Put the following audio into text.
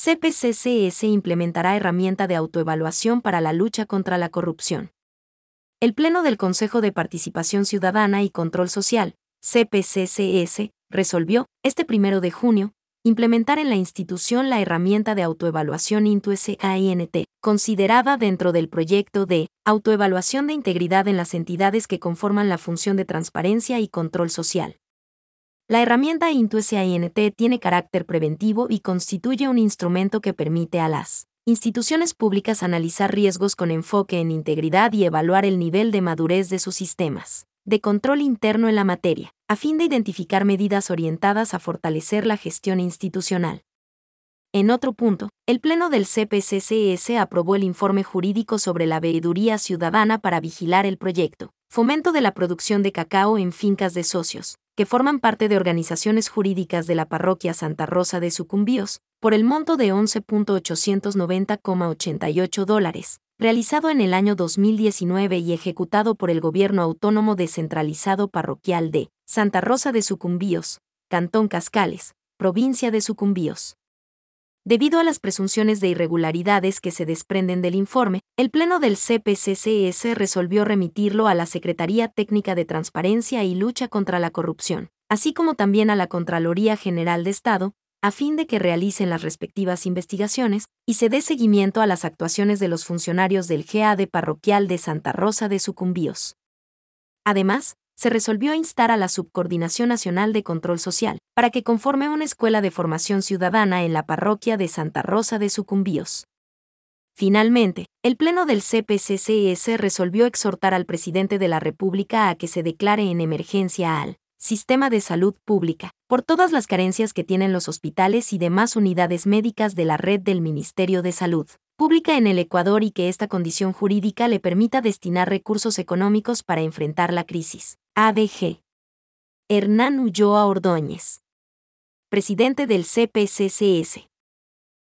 CPCCS implementará herramienta de autoevaluación para la lucha contra la corrupción. El Pleno del Consejo de Participación Ciudadana y Control Social, CPCCS, resolvió, este primero de junio, implementar en la institución la herramienta de autoevaluación INTUS-AINT, considerada dentro del proyecto de autoevaluación de integridad en las entidades que conforman la función de transparencia y control social. La herramienta INTUS-AINT tiene carácter preventivo y constituye un instrumento que permite a las instituciones públicas analizar riesgos con enfoque en integridad y evaluar el nivel de madurez de sus sistemas de control interno en la materia, a fin de identificar medidas orientadas a fortalecer la gestión institucional. En otro punto, el Pleno del CPCCS aprobó el informe jurídico sobre la veeduría ciudadana para vigilar el proyecto, fomento de la producción de cacao en fincas de socios, que forman parte de organizaciones jurídicas de la parroquia Santa Rosa de Sucumbíos, por el monto de 11.890,88 dólares, realizado en el año 2019 y ejecutado por el Gobierno Autónomo Descentralizado Parroquial de Santa Rosa de Sucumbíos, Cantón Cascales, provincia de Sucumbíos. Debido a las presunciones de irregularidades que se desprenden del informe, el Pleno del CPCCS resolvió remitirlo a la Secretaría Técnica de Transparencia y Lucha contra la Corrupción, así como también a la Contraloría General de Estado, a fin de que realicen las respectivas investigaciones y se dé seguimiento a las actuaciones de los funcionarios del GAD parroquial de Santa Rosa de Sucumbíos. Además, se resolvió instar a la Subcoordinación Nacional de Control Social para que conforme una escuela de formación ciudadana en la parroquia de Santa Rosa de Sucumbíos. Finalmente, el Pleno del CPCCS resolvió exhortar al presidente de la República a que se declare en emergencia al sistema de salud pública, por todas las carencias que tienen los hospitales y demás unidades médicas de la red del Ministerio de Salud pública en el Ecuador y que esta condición jurídica le permita destinar recursos económicos para enfrentar la crisis. ADG. Hernán Ulloa Ordóñez. Presidente del CPCCS.